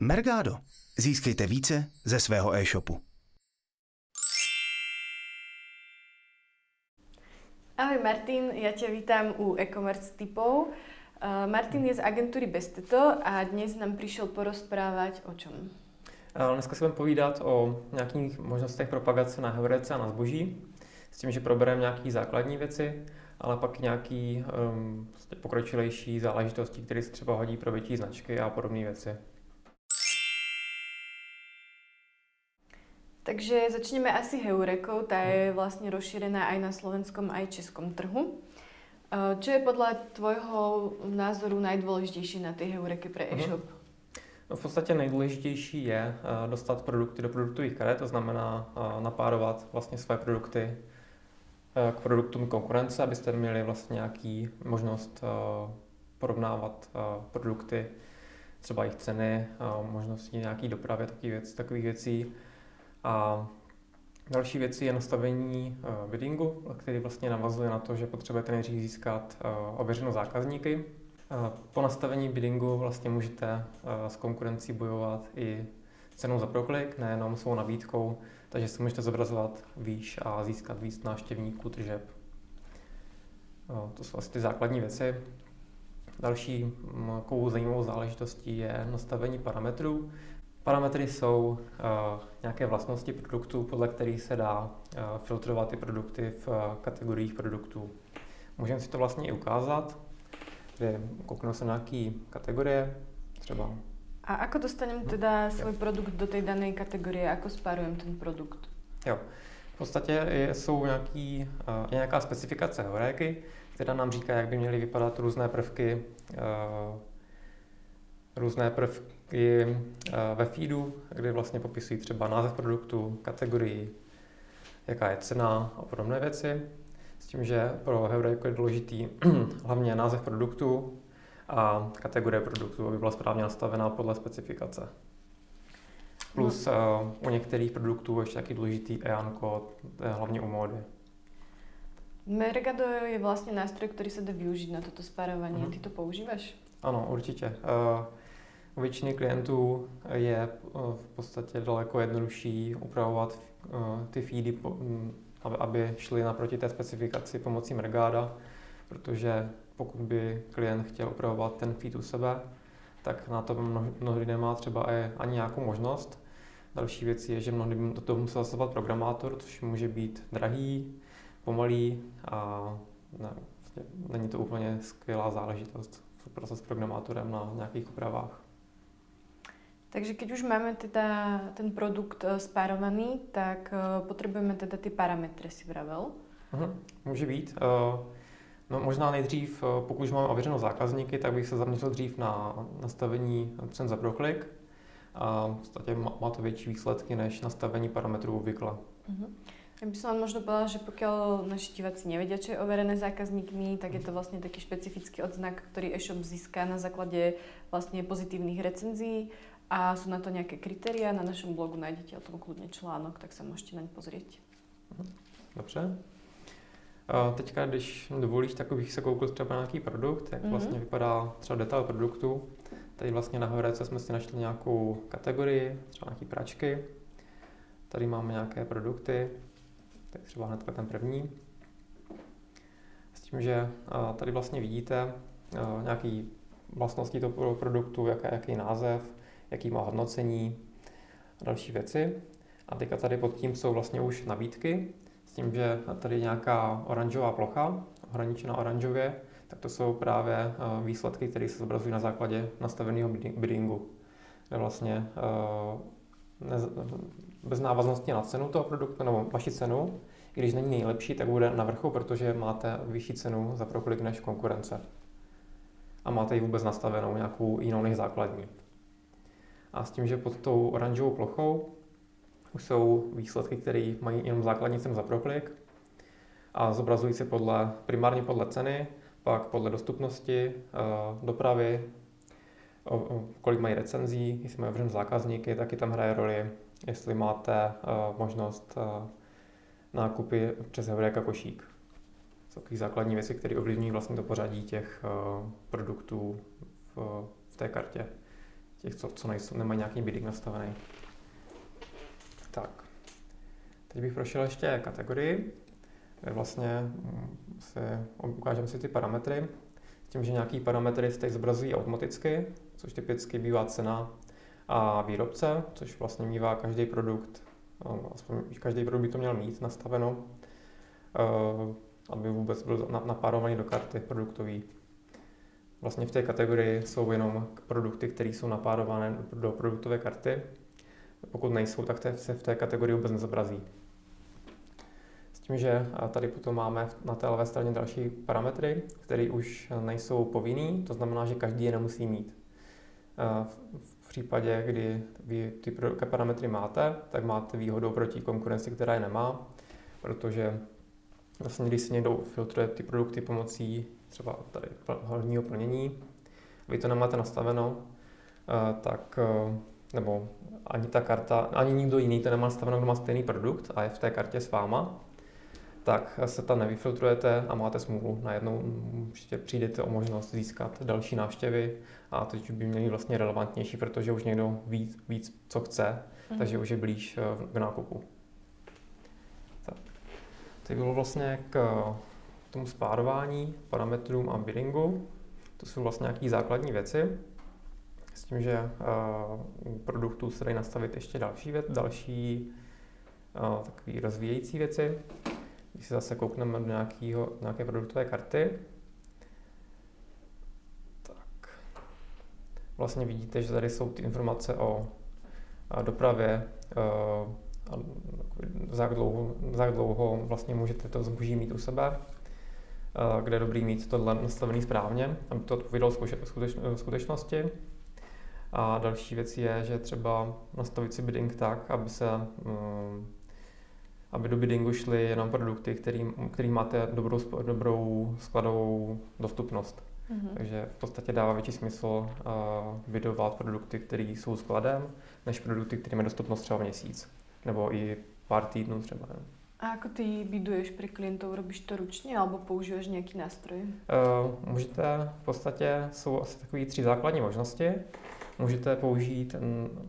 Mergado. Získejte více ze svého e-shopu. Ahoj Martin, já tě vítám u e-commerce typov. Uh, Martin je z agentury Besteto a dnes nám přišel porozprávat o čem? Dneska si budeme povídat o nějakých možnostech propagace na Heurece a na zboží, s tím, že probereme nějaké základní věci, ale pak nějaký um, pokročilejší záležitosti, které se třeba hodí pro větší značky a podobné věci. Takže začneme asi Heurekou, ta je vlastně rozšířená aj na slovenskom, aj českom trhu. Co je podle tvojho názoru nejdůležitější na té Heureke pro mhm. e-shop? No v podstatě nejdůležitější je dostat produkty do produktových karet, to znamená napárovat vlastně své produkty k produktům konkurence, abyste měli vlastně nějaký možnost porovnávat produkty, třeba jejich ceny, možnosti nějaký dopravy, takových, věc, takových věcí. A další věcí je nastavení biddingu, který vlastně navazuje na to, že potřebujete nejdřív získat ověřenou zákazníky. Po nastavení biddingu vlastně můžete s konkurencí bojovat i cenou za proklik, nejenom svou nabídkou, takže si můžete zobrazovat výš a získat víc návštěvníků tržeb. To jsou asi ty základní věci. Další takovou zajímavou záležitostí je nastavení parametrů. Parametry jsou uh, nějaké vlastnosti produktů, podle kterých se dá uh, filtrovat ty produkty v uh, kategoriích produktů. Můžeme si to vlastně i ukázat, kde kouknu se na nějaké kategorie, třeba a ako dostanem mhm. teda svůj produkt do té dané kategorie, ako spárujem ten produkt? Jo. V podstatě jsou nějaký, je nějaká specifikace horéky, která nám říká, jak by měly vypadat různé prvky, různé prvky ve feedu, kde vlastně popisují třeba název produktu, kategorii, jaká je cena a podobné věci. S tím, že pro Heuréku je důležitý hlavně název produktu, a kategorie produktu, aby byla správně nastavená podle specifikace. Plus uh, u některých produktů ještě taky důležitý EAN kód, hlavně u módy. Mergado je vlastně nástroj, který se dá využít na toto spárování. Mm. Ty to používáš? Ano, určitě. Uh, u většiny klientů je v podstatě daleko jednodušší upravovat uh, ty feedy, um, aby, šly naproti té specifikaci pomocí Mergada, protože pokud by klient chtěl upravovat ten feed u sebe, tak na to mnohdy nemá třeba ani nějakou možnost. Další věc je, že mnohdy by do toho musel zasovat programátor, což může být drahý, pomalý a ne, vlastně není to úplně skvělá záležitost proces s programátorem na nějakých úpravách. Takže keď už máme teda ten produkt eh, spárovaný, tak eh, potřebujeme teda ty parametry, si vravel? Uh-huh, může být. Uh, No možná nejdřív, eh, pokud už máme ověřenou zákazníky, tak bych se zaměřil dřív na nastavení cen za proklik. A v podstatě má to větší výsledky než nastavení parametrů obvykle. Uh-huh. Já bych vám možno povedala, že pokud naši diváci nevědí, co je overené zákazníkmi, tak je to vlastně taký špecifický odznak, který e-shop získá na základě vlastně pozitivních recenzí a jsou na to nějaké kritéria. Na našem blogu najdete o tom kludně článok, tak se můžete na ně pozrieť. Mhm. Dobře. Teďka, když dovolíš, tak bych se koukl třeba na nějaký produkt, jak mm-hmm. vlastně vypadá třeba detail produktu. Tady vlastně na Horece jsme si našli nějakou kategorii, třeba nějaké pračky. Tady máme nějaké produkty, tak třeba hnedka ten první. S tím, že tady vlastně vidíte nějaké vlastnosti toho produktu, jaký, jaký název, jaký má hodnocení a další věci. A teďka tady pod tím jsou vlastně už nabídky, tím, že tady je nějaká oranžová plocha, ohraničená oranžově, tak to jsou právě eh, výsledky, které se zobrazují na základě nastaveného biddingu, kde vlastně eh, bez návaznosti na cenu toho produktu nebo vaši cenu, i když není nejlepší, tak bude na vrchu, protože máte vyšší cenu za proklik než konkurence. A máte ji vůbec nastavenou nějakou jinou než základní. A s tím, že pod tou oranžovou plochou už jsou výsledky, které mají jenom základní cenu za proklik a zobrazují se podle, primárně podle ceny, pak podle dostupnosti, eh, dopravy, kolik mají recenzí, jestli mají otevřené zákazníky, taky tam hraje roli, jestli máte eh, možnost eh, nákupy přes Heureka košík. Jsou takové základní věci, které ovlivňují vlastně to pořadí těch produktů v, v té kartě, těch, co, co nejsou, nemají nějaký bidding nastavený. Tak. Teď bych prošel ještě kategorii, vlastně mm, si, ukážeme si ty parametry. Tím, že nějaký parametry se zobrazují automaticky, což typicky bývá cena a výrobce, což vlastně mývá každý produkt, no, aspoň každý produkt by to měl mít nastaveno, eh, aby vůbec byl napárovaný do karty produktový. Vlastně v té kategorii jsou jenom produkty, které jsou napárované do produktové karty. Pokud nejsou, tak se v té kategorii vůbec nezobrazí. S tím, že tady potom máme na té levé straně další parametry, které už nejsou povinný, to znamená, že každý je nemusí mít. V případě, kdy vy ty parametry máte, tak máte výhodu proti konkurenci, která je nemá, protože vlastně když si někdo filtruje ty produkty pomocí třeba tady hlavního plnění, vy to nemáte nastaveno, eh, tak eh, nebo ani ta karta, ani nikdo jiný to nemá nastaveno, kdo má stejný produkt a je v té kartě s váma, tak se tam nevyfiltrujete a máte smůlu. Najednou určitě přijdete o možnost získat další návštěvy a teď by měly vlastně relevantnější, protože už někdo ví víc, co chce, mm. takže už je blíž eh, k nákupu. To bylo vlastně k tomu spárování, parametrům a biddingu. To jsou vlastně nějaké základní věci. S tím, že uh, u produktů se dají nastavit ještě další, věc, další uh, takové rozvíjející věci. Když se zase koukneme do nějakého, nějaké produktové karty, tak vlastně vidíte, že tady jsou ty informace o dopravě, za jak dlouho, za jak dlouho vlastně můžete to zboží mít u sebe, kde je dobrý mít tohle nastavený správně, aby to odpovídalo skutečnosti. A další věc je, že třeba nastavit si bidding tak, aby se mm, aby do biddingu šly jenom produkty, který, který máte dobrou, dobrou skladovou dostupnost. Mm-hmm. Takže v podstatě dává větší smysl uh, bidovat produkty, které jsou skladem, než produkty, které mají dostupnost třeba měsíc, nebo i pár týdnů třeba. Ne? A ako ty biduješ pri klientov? Robíš to ručně alebo používáš nějaký nástroj? Uh, můžete, v podstatě jsou asi takové tři základní možnosti. Můžete použít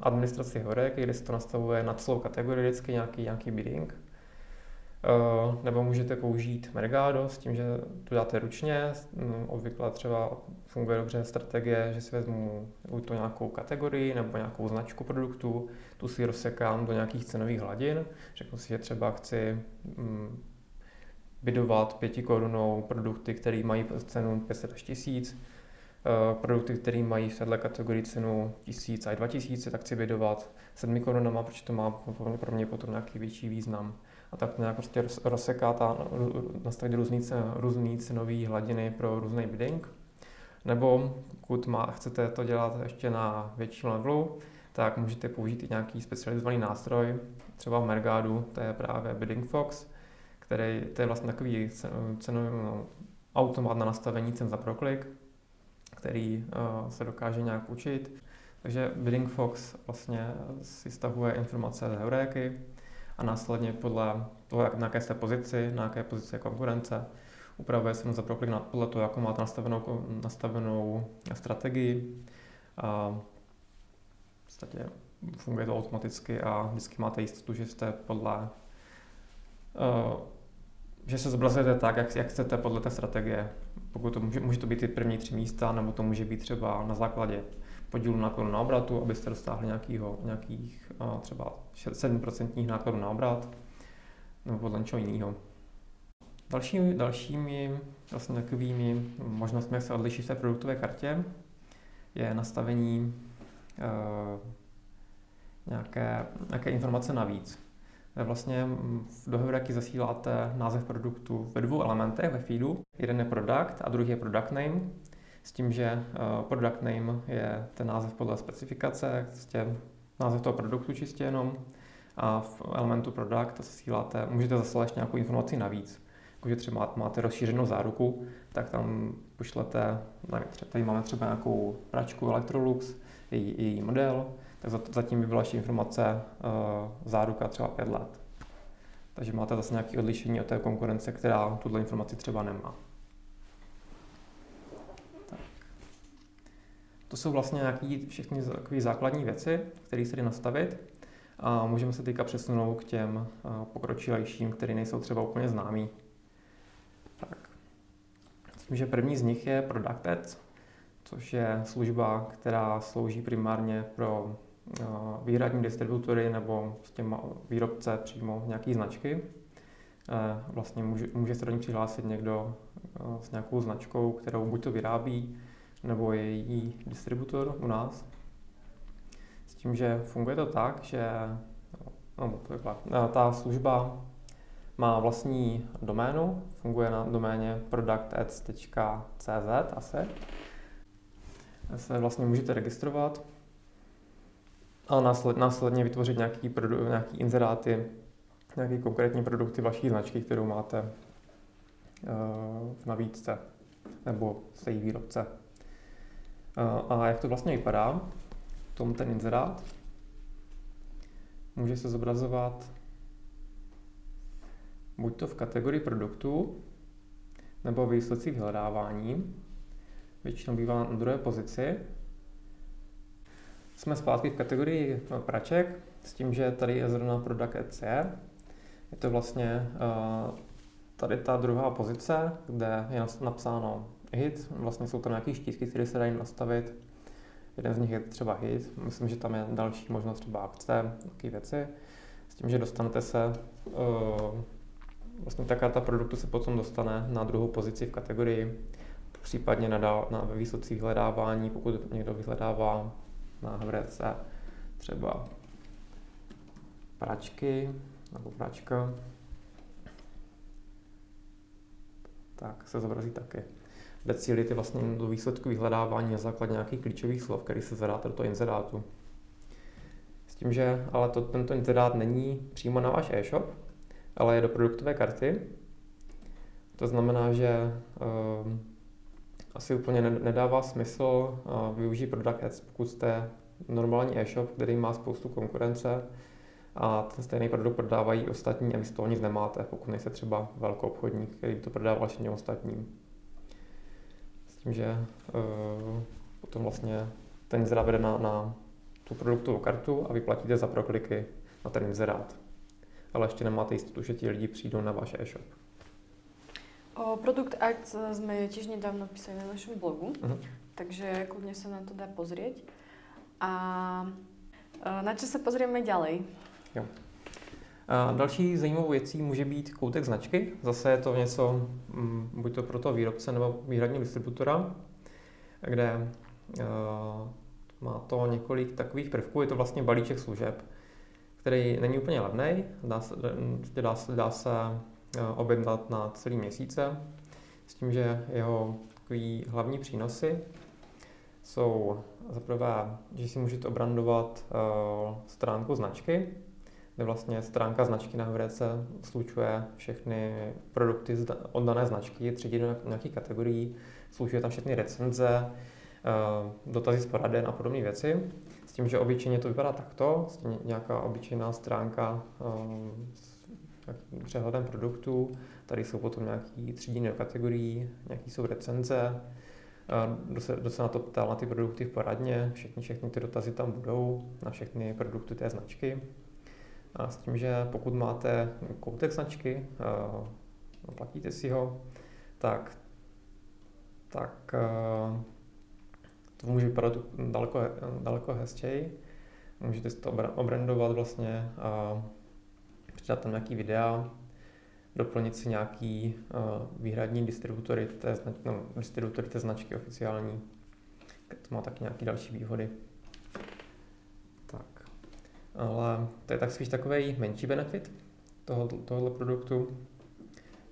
administraci horek, kde se to nastavuje na celou kategorii, vždycky nějaký, nějaký bidding. Uh, nebo můžete použít Mergado s tím, že to dáte ručně. Mm, obvykle třeba funguje dobře strategie, že si vezmu to nějakou kategorii nebo nějakou značku produktu, tu si rozsekám do nějakých cenových hladin. Řeknu si, že třeba chci um, bydovat pěti korunou produkty, které mají cenu 500 až 1000, uh, produkty, které mají v této kategorii cenu 1000 až 2000, tak chci bydovat 7 korunama, protože to má pro mě potom nějaký větší význam a tak nějak prostě rozsekát a nastavit různý, různý cenový hladiny pro různý bidding. Nebo pokud má, chcete to dělat ještě na větším levelu, tak můžete použít i nějaký specializovaný nástroj, třeba v Mergadu, to je právě Bidding Fox, který to je vlastně takový cenový no, automat na nastavení cen za proklik, který uh, se dokáže nějak učit. Takže Bidding Fox vlastně si stahuje informace z heuréky, a následně podle toho, jak, na jaké jste pozici, na jaké pozici je konkurence, upravuje se za proklik podle toho, jakou máte nastavenou, nastavenou strategii. A v podstatě funguje to automaticky a vždycky máte jistotu, že jste podle uh, že se zobrazujete tak, jak, jak chcete podle té strategie. Pokud to může, může to být ty první tři místa, nebo to může být třeba na základě podílu nákladu na obratu, abyste dostáhli nějakýho, nějakých třeba 7% nákladů na obrat, nebo podle něčeho jiného. Další, dalšími vlastně takovými možnostmi, jak se odliší v té produktové kartě, je nastavení uh, nějaké, nějaké informace navíc. Vlastně do Heureky zasíláte název produktu ve dvou elementech ve feedu. Jeden je product a druhý je product name. S tím, že uh, product name je ten název podle specifikace, prostě název toho produktu čistě jenom. A v elementu product zasíláte, můžete zaslat ještě nějakou informaci navíc. Jakože třeba máte rozšířenou záruku, tak tam pošlete, tady máme třeba nějakou pračku Electrolux, její, její model, tak zatím by byla ještě informace uh, záruka třeba 5 let. Takže máte zase nějaké odlišení od té konkurence, která tuto informaci třeba nemá. To jsou vlastně nějaké všechny takové základní věci, které se dají nastavit a můžeme se teďka přesunout k těm pokročilejším, které nejsou třeba úplně známý. Tak. Myslím, že první z nich je Product Ads, což je služba, která slouží primárně pro výhradní distributory nebo s těma výrobce přímo nějaký značky. Eh, vlastně může, může se do ní přihlásit někdo eh, s nějakou značkou, kterou buď to vyrábí, nebo je její distributor u nás. S tím, že funguje to tak, že no, eh, ta služba má vlastní doménu, funguje na doméně productads.cz asi. Se vlastně můžete registrovat a následně vytvořit nějaký, produ, nějaký inzeráty nějaké konkrétní produkty vaší značky, kterou máte eh, v nabídce nebo z její výrobce. Eh, a jak to vlastně vypadá? V tom ten inzerát může se zobrazovat buď to v kategorii produktů, nebo výsledcích vyhledávání. Většinou bývá na druhé pozici. Jsme zpátky v kategorii praček, s tím, že tady je zrovna Product Ads je to vlastně uh, tady ta druhá pozice, kde je napsáno hit, vlastně jsou tam nějaké štítky, které se dají nastavit. Jeden z nich je třeba hit, myslím, že tam je další možnost třeba akce, takové věci. S tím, že dostanete se, uh, vlastně taká ta produktu se potom dostane na druhou pozici v kategorii, případně na, na výsledcích vyhledávání, pokud někdo vyhledává na hvrece třeba pračky, nebo pračka, tak se zobrazí taky. Jde cílit je vlastně do výsledku vyhledávání na základě nějakých klíčových slov, který se zadáte do toho inzerátu. S tím, že ale to, tento inzerát není přímo na váš e-shop, ale je do produktové karty. To znamená, že uh, asi úplně nedává smysl uh, využít Product Ads, pokud jste normální e-shop, který má spoustu konkurence, a ten stejný produkt prodávají ostatní a vy z toho nic nemáte, pokud nejste třeba velkou obchodník, který by to prodával všem ostatním. Že uh, potom vlastně ten inzerát vede na, na tu produktovou kartu a vyplatíte za prokliky na ten inzerát. Ale ještě nemáte jistotu, že ti lidi přijdou na váš e-shop. O Produkt Act jsme tiež nedávno písali na našem blogu, uh-huh. takže kludně se na to dá pozrieť. A e, na čo se pozrieme ďalej? Jo. A další zajímavou věcí může být koutek značky. Zase je to něco, mm, buď to pro toho výrobce nebo výhradního distributora, kde uh, má to několik takových prvků. Je to vlastně balíček služeb, který není úplně levný, dá se, dá se, dá se objednat na celý měsíce, s tím, že jeho takový hlavní přínosy jsou za prvé, že si můžete obrandovat stránku značky, kde vlastně stránka značky na Hvrece slučuje všechny produkty od dané značky, třídí do nějakých kategorií, slučuje tam všechny recenze, eh, dotazy z poraden a podobné věci. S tím, že obyčejně to vypadá takto, nějaká obyčejná stránka eh, s přehledem produktů, tady jsou potom nějaký třídění do kategorií, nějaký jsou recenze, kdo se, kdo se na to ptal na ty produkty v poradně, všechny, všechny ty dotazy tam budou na všechny produkty té značky. A s tím, že pokud máte koutek značky, platíte si ho, tak, tak to může vypadat daleko, daleko hezčej. Můžete si to obrandovat vlastně přidat tam nějaký videa, doplnit si nějaký výhradní distributory té, značky, no, distributory té značky oficiální. To má taky nějaké další výhody ale to je tak spíš takový menší benefit toho, tohoto produktu.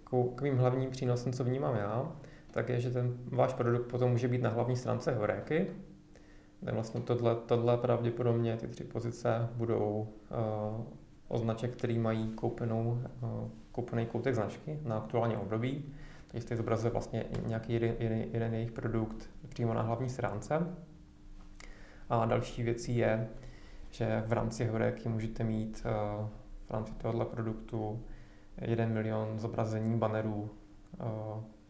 Takovým hlavním přínosem, co vnímám já, tak je, že ten váš produkt potom může být na hlavní stránce Horéky, kde vlastně tohle, tohle pravděpodobně ty tři pozice budou uh, označek, který mají koupenou, uh, koupený koutek značky na aktuální období. Takže se zobrazuje vlastně nějaký jeden, jeden, jeden jejich produkt přímo na hlavní stránce. A další věcí je, že v rámci Horeky můžete mít eh, v rámci tohoto produktu 1 milion zobrazení bannerů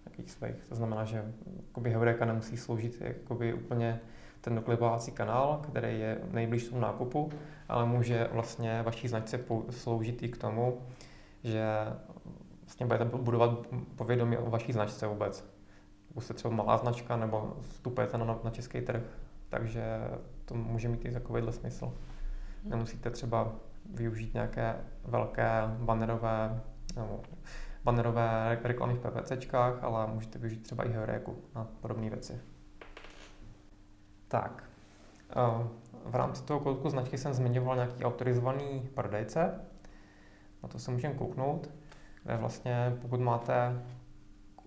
jakých svých. To znamená, že jakoby Heureka nemusí sloužit jakoby úplně ten doklipovací kanál, který je nejblíž tomu nákupu, ale může vlastně vaší značce sloužit i k tomu, že vlastně budete budovat povědomí o vaší značce vůbec. Pokud jste třeba malá značka nebo vstupujete na, na český trh, takže to může mít i takovýhle smysl. Nemusíte třeba využít nějaké velké bannerové nebo bannerové reklamy v PPCčkách, ale můžete využít třeba i heuréku na podobné věci. Tak, eh, v rámci toho koutku značky jsem zmiňoval nějaký autorizovaný prodejce. Na to se můžeme kouknout, kde vlastně pokud máte,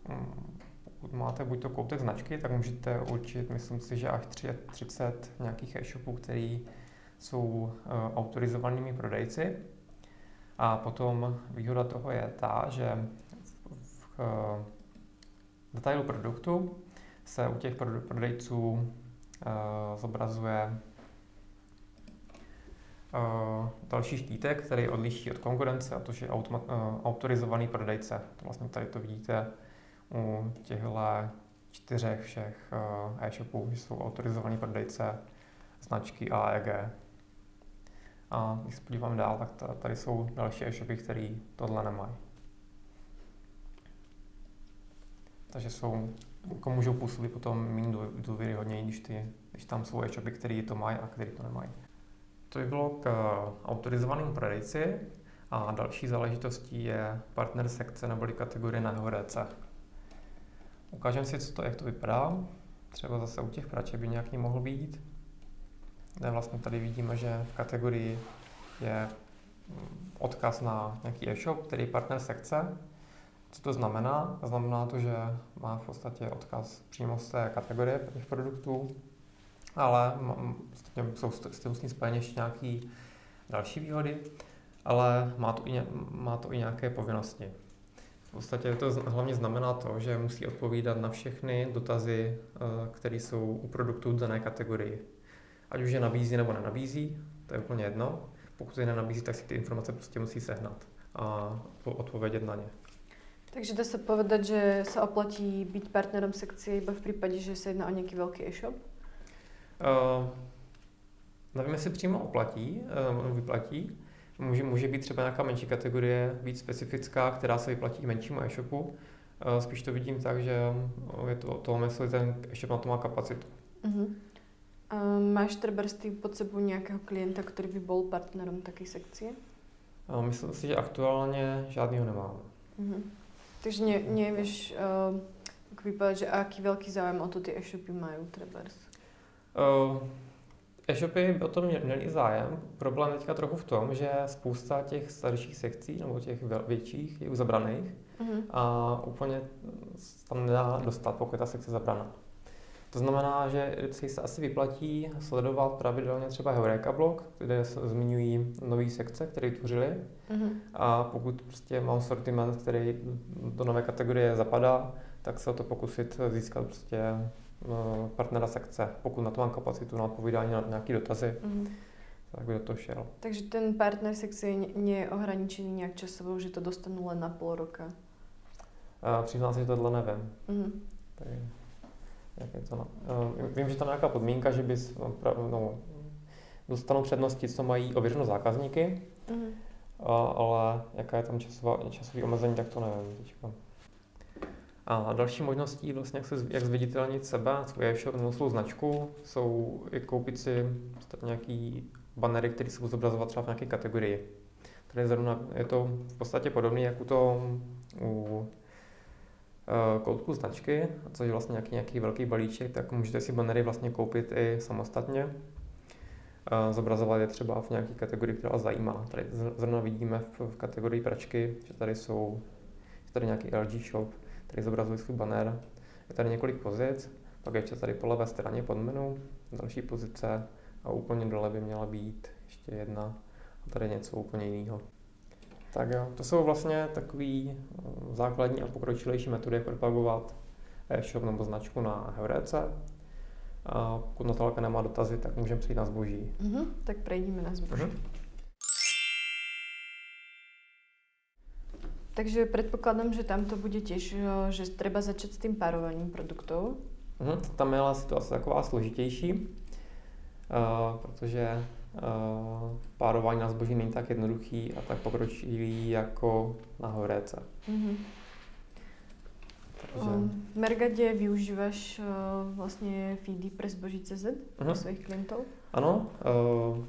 mm, pokud máte buď to koutek značky, tak můžete určit, myslím si, že až 30 nějakých e-shopů, který jsou eh, autorizovanými prodejci. A potom výhoda toho je ta, že v, v detailu produktu se u těch prodejců uh, zobrazuje další štítek, který odliší od konkurence, a to je automa- autorizovaný prodejce. To vlastně tady to vidíte u těchto čtyřech všech e-shopů, že jsou autorizovaný prodejce značky AEG. A když podívám dál, tak tady jsou další e-shopy, které tohle nemají. Takže jsou, jako můžou působit potom méně důvěryhodněji, když, ty, když tam jsou e-shopy, které to mají a které to nemají. To by bylo k autorizovaným prodejci a další záležitostí je partner sekce neboli kategorie na HRC. Ukážeme si, co to, jak to vypadá. Třeba zase u těch praček by nějaký mohl být kde vlastně tady vidíme, že v kategorii je mm, odkaz na nějaký e-shop, který je partner sekce. Co to znamená? Znamená to, že má v podstatě odkaz přímo z té kategorie těch produktů, ale jsou s tím spojeny ještě nějaké další výhody, ale má to, i, má to i nějaké povinnosti. V podstatě to hlavně znamená to, že musí odpovídat na všechny dotazy, eh, které jsou u produktů dané kategorii ať už je nabízí nebo nenabízí, to je úplně jedno. Pokud je nenabízí, tak si ty informace prostě musí sehnat a odpovědět na ně. Takže dá se povedat, že se oplatí být partnerem sekce iba v případě, že se jedná o nějaký velký e-shop? Uh, nevím, jestli přímo oplatí, uh, vyplatí. Může, může být třeba nějaká menší kategorie, víc specifická, která se vyplatí menšímu e-shopu. Uh, spíš to vidím tak, že je to o tom, jestli ten e-shop na to má kapacitu. Uh-huh. Um, máš třeba ty pod sebou nějakého klienta, který by byl partnerem také sekcie? Uh, myslím si, že aktuálně žádného nemám. Uh-huh. Takže ne, nevíš, uh, jak vypadá, že aký velký zájem o to ty e-shopy mají třeba? Uh, e-shopy o tom měli zájem. Problém teďka trochu v tom, že spousta těch starších sekcí nebo těch větších je zabraných uh-huh. a úplně tam nedá dostat, pokud je ta sekce zabraná. To znamená, že se asi vyplatí sledovat pravidelně třeba Heureka blog, kde se zmiňují nové sekce, které tvořily. Mm-hmm. A pokud prostě mám sortiment, který do nové kategorie zapadá, tak se o to pokusit získat prostě no, partnera sekce, pokud na to mám kapacitu na odpovídání na nějaké dotazy. Mm-hmm tak by do toho šel. Takže ten partner sekce je ohraničený nějak časovou, že to dostanu len na půl roka? přiznám se, že tohle nevím. Mm-hmm. Jak je to, no. Vím, že tam je nějaká podmínka, že bys, no, no, dostanou přednosti, co mají ověřeno zákazníky, mm-hmm. a, ale jaká je tam časová, časový omezení, tak to nevím teďka. A další možností, vlastně, jak, se, jak zviditelnit sebe, svůj e-shop nebo svou značku, jsou i koupit si nějaký banery, které se budou zobrazovat třeba v nějaké kategorii. Tady zrovna je to v podstatě podobné, jako to u Eh, koutku značky, což je vlastně nějaký, nějaký velký balíček, tak můžete si banery vlastně koupit i samostatně. Eh, zobrazovat je třeba v nějaké kategorii, která vás zajímá. Tady zrovna vidíme v, v kategorii pračky, že tady jsou je tady nějaký LG shop, který zobrazuje svůj banner. Je tady několik pozic, pak ještě tady po levé straně pod menu, další pozice a úplně dole by měla být ještě jedna a tady něco úplně jiného. Tak jo, to jsou vlastně takový eh, základní a pokročilejší metody, jak propagovat e-shop nebo značku na Heurece. A pokud Natálka nemá dotazy, tak můžeme přijít na zboží. Mm-hmm, tak prejdeme na zboží. Mm-hmm. Takže předpokládám, že tam to bude těž, eh, že treba začít s tím párovaním produktů. Mm-hmm, tam je ale situace taková složitější. uh, protože párování na zboží není tak jednoduchý a tak pokročilý jako na horéce. Mm-hmm. Takže... Um, v Mergadě využíváš uh, vlastně feedy pre zboží CZ uh-huh. pro svých klientů? Ano, uh,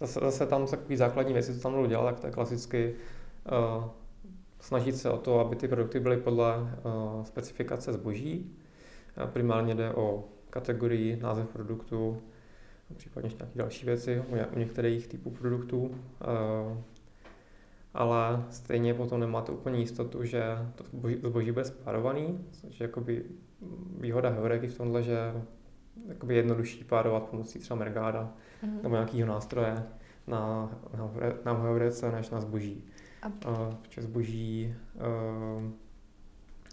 zase, zase tam takový základní věci, co tam budu dělat, tak to je klasicky uh, snažit se o to, aby ty produkty byly podle uh, specifikace zboží. Uh, primárně jde o kategorii, název produktu, případně ještě nějaké další věci u, některých typů produktů. Uh, ale stejně potom nemáte úplně jistotu, že to zboží, bude spárovaný, což je jakoby výhoda Heureky v tomhle, že jakoby jednodušší párovat pomocí třeba Mergáda mm-hmm. nebo nějakého nástroje na, na, na Heurece než na zboží. A... Uh, protože zboží uh,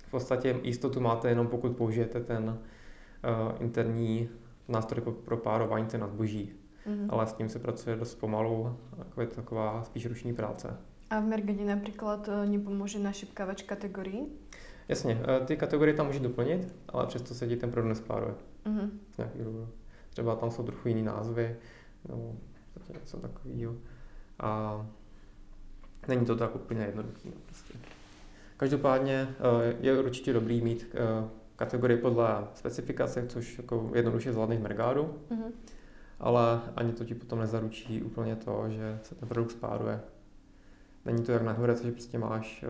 v podstatě jistotu máte jenom pokud použijete ten uh, interní nástroj pro párování na zboží. Mm-hmm. Ale s tím se pracuje dost pomalu, jako je to taková spíš ruční práce. A v Mergedi například eh, nepomůže našipkávač kategorii? Jasně, eh, ty kategorie tam může doplnit, ale přesto se ti ten produkt nespáruje. Mm-hmm. Z nějakých důvodů. Třeba tam jsou trochu jiný názvy, nebo něco takového. A není to tak úplně jednoduché. No, prostě. Každopádně eh, je určitě dobrý mít kategorii podle specifikace, což jako jednoduše zvládne v Mergádu, mm-hmm. ale ani to ti potom nezaručí úplně to, že se ten produkt spáruje. Není to jak na Hurec, že prostě máš eh,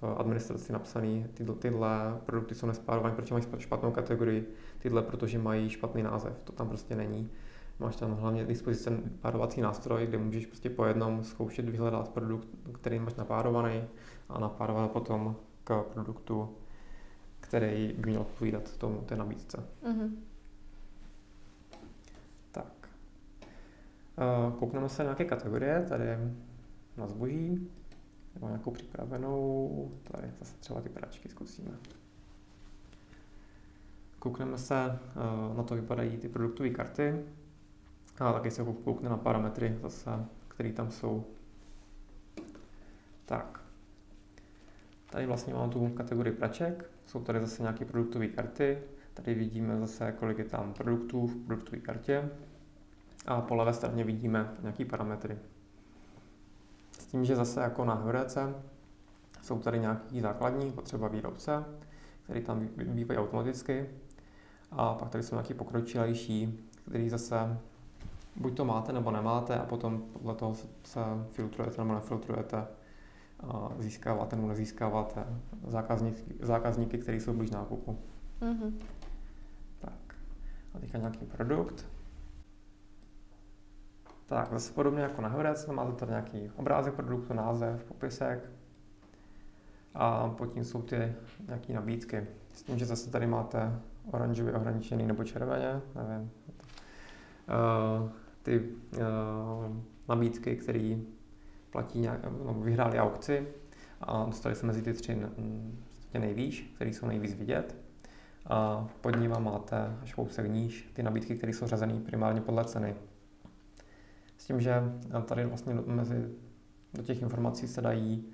v administraci napsaný, tyhle, tyhle produkty jsou nespárované, protože mají špatnou kategorii, tyhle, protože mají špatný název. To tam prostě není. Máš tam hlavně dispozici párovací nástroj, kde můžeš prostě po jednom zkoušet vyhledat produkt, který máš napárovaný a napárovat potom k produktu, který by měl odpovídat tomu té nabídce. Mm-hmm. Tak. Eh, koukneme se na nějaké kategorie. Tady na zboží, nebo nějakou připravenou, tady zase třeba ty pračky zkusíme. Koukneme se, eh, na to vypadají ty produktové karty a taky se koukne na parametry zase, které tam jsou. Tak, tady vlastně mám tu kategorii praček, jsou tady zase nějaké produktové karty, tady vidíme zase, kolik je tam produktů v produktové kartě a po levé straně vidíme nějaké parametry tím, že zase jako na Heurece jsou tady nějaký základní potřeba výrobce, který tam bývají automaticky. A pak tady jsou nějaký pokročilejší, který zase buď to máte nebo nemáte a potom podle toho se filtrujete nebo nefiltrujete získáváte nebo nezískáváte zákazníky, zákazníky které jsou blíž nákupu. Mm-hmm. Tak. A teďka nějaký produkt. Tak, zase podobně jako na Hurec, máte tady nějaký obrázek produktu, název, popisek a pod tím jsou ty nějaké nabídky. S tím, že zase tady máte oranžově ohraničený nebo červeně, nevím. Uh, ty uh, nabídky, které platí nějak, no, vyhráli aukci a dostali se mezi ty tři nejvýš, které jsou nejvíc vidět. A pod nimi máte až kousek níž ty nabídky, které jsou řazené primárně podle ceny. S tím, že tady vlastně mezi do těch informací se dají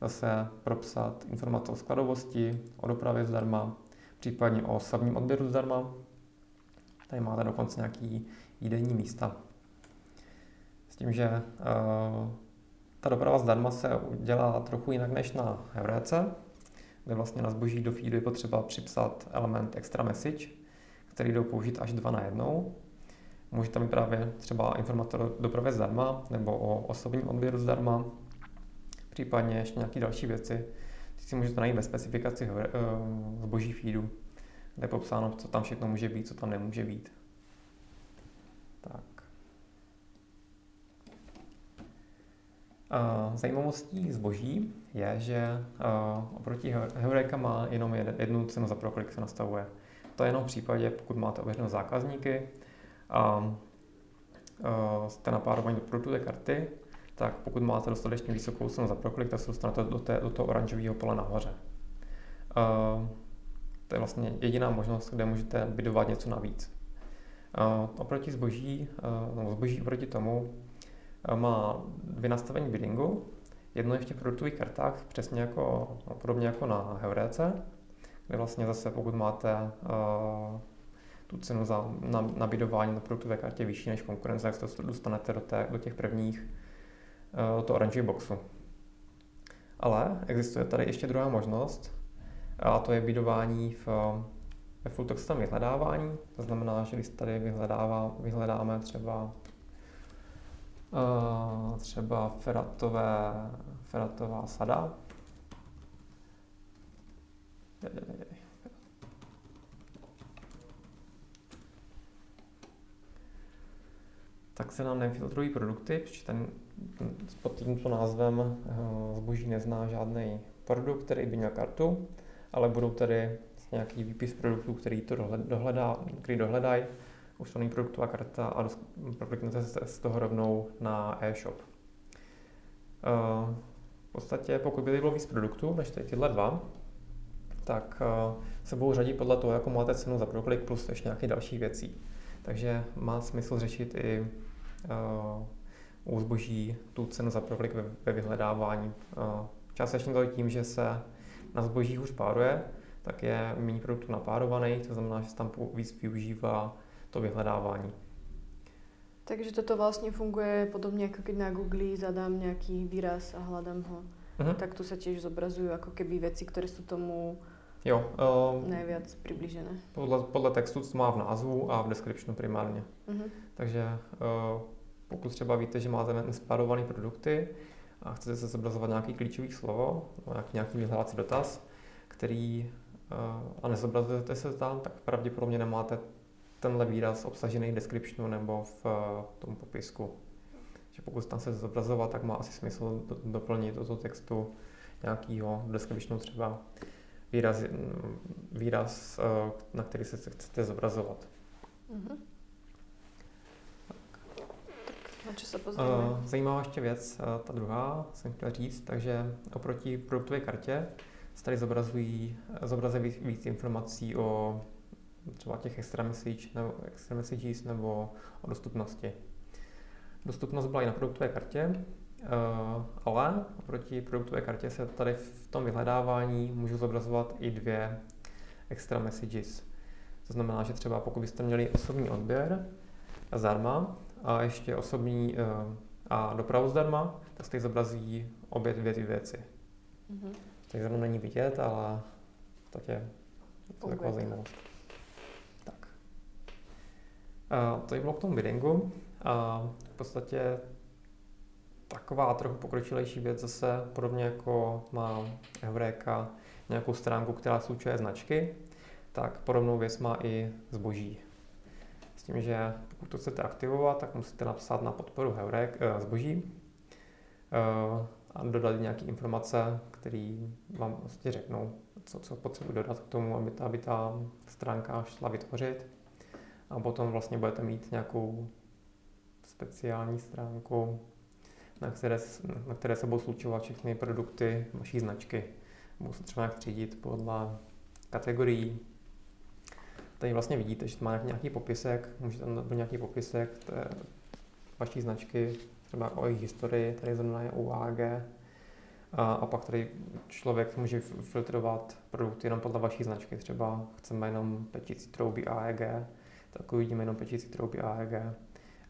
zase propsat informace o skladovosti, o dopravě zdarma, případně o osobním odběru zdarma. Tady máte dokonce nějaký jídelní místa. S tím, že uh, ta doprava zdarma se dělá trochu jinak než na Heurece, kde vlastně na zboží do feedu je potřeba připsat element extra message, který jdou použít až dva na jednou, Můžete mít právě třeba informace o dopravě zdarma nebo o osobním odběru zdarma, případně ještě nějaké další věci. Ty si můžete najít ve specifikaci eh, zboží feedu, kde je popsáno, co tam všechno může být, co tam nemůže být. Tak. Zajímavostí zboží je, že eh, oproti Heureka má jenom jednu cenu za proklik se nastavuje. To je jenom v případě, pokud máte ověřené zákazníky, a jste napárovaní do produktu karty, tak pokud máte dostatečně vysokou cenu za proklik, tak se dostanete do, té, do toho oranžového pole nahoře. Uh, to je vlastně jediná možnost, kde můžete bydovat něco navíc. Uh, oproti zboží, uh, no, zboží oproti tomu má dvě nastavení biddingu. Jedno je v těch produktových kartách, přesně jako, no, podobně jako na Heurece, kde vlastně zase pokud máte uh, tu cenu za nabídování na produktové kartě vyšší než konkurence, jak se dostanete do, té, do těch prvních, eh, do toho orange boxu. Ale existuje tady ještě druhá možnost, a to je bídování v, ve full vyhledávání. To znamená, že když tady vyhledává, vyhledáme třeba uh, třeba feratové, feratová sada, tak se nám nefiltrují produkty, protože ten, pod tímto názvem uh, zboží nezná žádný produkt, který by měl kartu ale budou tady nějaký výpis produktů, který to dohledá, který dohledají, už to není produktová karta a prokliknete se z toho rovnou na e-shop. Uh, v podstatě, pokud by bylo víc produktů než tady tyhle dva, tak uh, se budou řadit podle toho, jakou máte cenu za proklik plus ještě nějaké další věcí. Takže má smysl řešit i uh, u zboží tu cenu za proklik ve, vyhledávání. Částečně to tím, že se na zboží už páruje, tak je méně produktů napárovaný, to znamená, že se tam víc využívá to vyhledávání. Takže toto vlastně funguje podobně, jako když na Google zadám nějaký výraz a hledám ho. Uh-huh. Tak tu se těž zobrazují jako keby věci, které jsou tomu jo, uh, nejvíc přiblížené. Podle, podle textu, co má v názvu a v descriptionu primárně. Uh-huh. Takže uh, pokud třeba víte, že máte spárované produkty, a chcete se zobrazovat nějaký klíčový slovo, nějaký, nějaký vyhledávací dotaz, který eh, a nezobrazujete se tam, tak pravděpodobně nemáte tenhle výraz obsažený v descriptionu nebo v eh, tom popisku. Že pokud tam se zobrazovat, tak má asi smysl doplnit do toho textu nějakýho descriptionu třeba výraz, výraz, eh, na který se chcete zobrazovat. Mm-hmm. Co se Uh, zajímavá ještě věc, ta druhá, jsem chtěl říct, takže oproti produktové kartě se tady zobrazují, zobrazuje víc, víc informací o třeba těch extra, message, nebo, extra messages nebo o dostupnosti. Dostupnost byla i na produktové kartě, uh, ale oproti produktové kartě se tady v tom vyhledávání můžou zobrazovat i dvě extra messages. To znamená, že třeba pokud byste měli osobní odběr zdarma, a ještě osobní uh, a dopravu zdarma, tak se zobrazí obě dvě ty věci. Mm-hmm. Tak zrovna není vidět, ale v podstatě je to taková zajímavost. To je bylo k tomu biddingu. V podstatě taková trochu pokročilejší věc zase, podobně jako má Eureka nějakou stránku, která slučuje značky, tak podobnou věc má i zboží tím, že pokud to chcete aktivovat, tak musíte napsat na podporu Heurek, eh, zboží eh, a dodat nějaké informace, které vám vlastně řeknou, co, co potřebuji dodat k tomu, aby ta, aby ta stránka šla vytvořit. A potom vlastně budete mít nějakou speciální stránku, na které, na které se budou slučovat všechny produkty vaší značky. Budou se třeba nějak třídit podle kategorií, Tady vlastně vidíte, že má nějaký popisek, můžete tam dát nějaký popisek té vaší značky, třeba o jejich historii, tady zrovna je UAG, a, a pak tady člověk může filtrovat produkty jenom podle vaší značky. Třeba chceme jenom petící trouby AEG, tak uvidíme jenom petící trouby AEG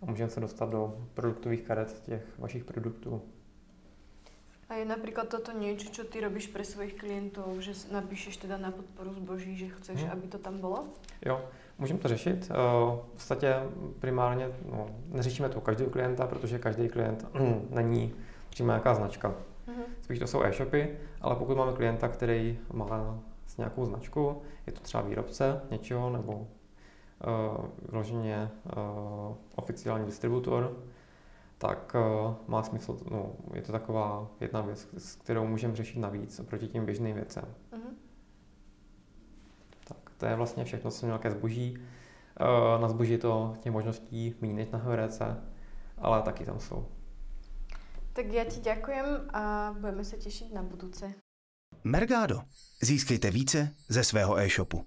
a můžeme se dostat do produktových karet těch vašich produktů. A je napríklad toto niečo, čo ty robíš pre svojich klientov, že napíšeš teda na podporu zboží, že chceš, hmm. aby to tam bylo? Jo, můžeme to řešit. Eh, v podstatě primárně no, neřešíme to u každého klienta, protože každý klient není přímo nějaká značka. Hmm. Spíš to jsou e-shopy, ale pokud máme klienta, který má s nějakou značku, je to třeba výrobce něčeho nebo uh, vyloženě uh, oficiální distributor, tak uh, má smysl, no, je to taková jedna věc, s kterou můžeme řešit navíc oproti těm běžným věcem. Uh-huh. Tak to je vlastně všechno, co měl ke zboží. Uh, na zboží je to těch možností méně než na HRC, ale taky tam jsou. Tak já ti děkujem a budeme se těšit na budoucí. Mergado. Získejte více ze svého e-shopu.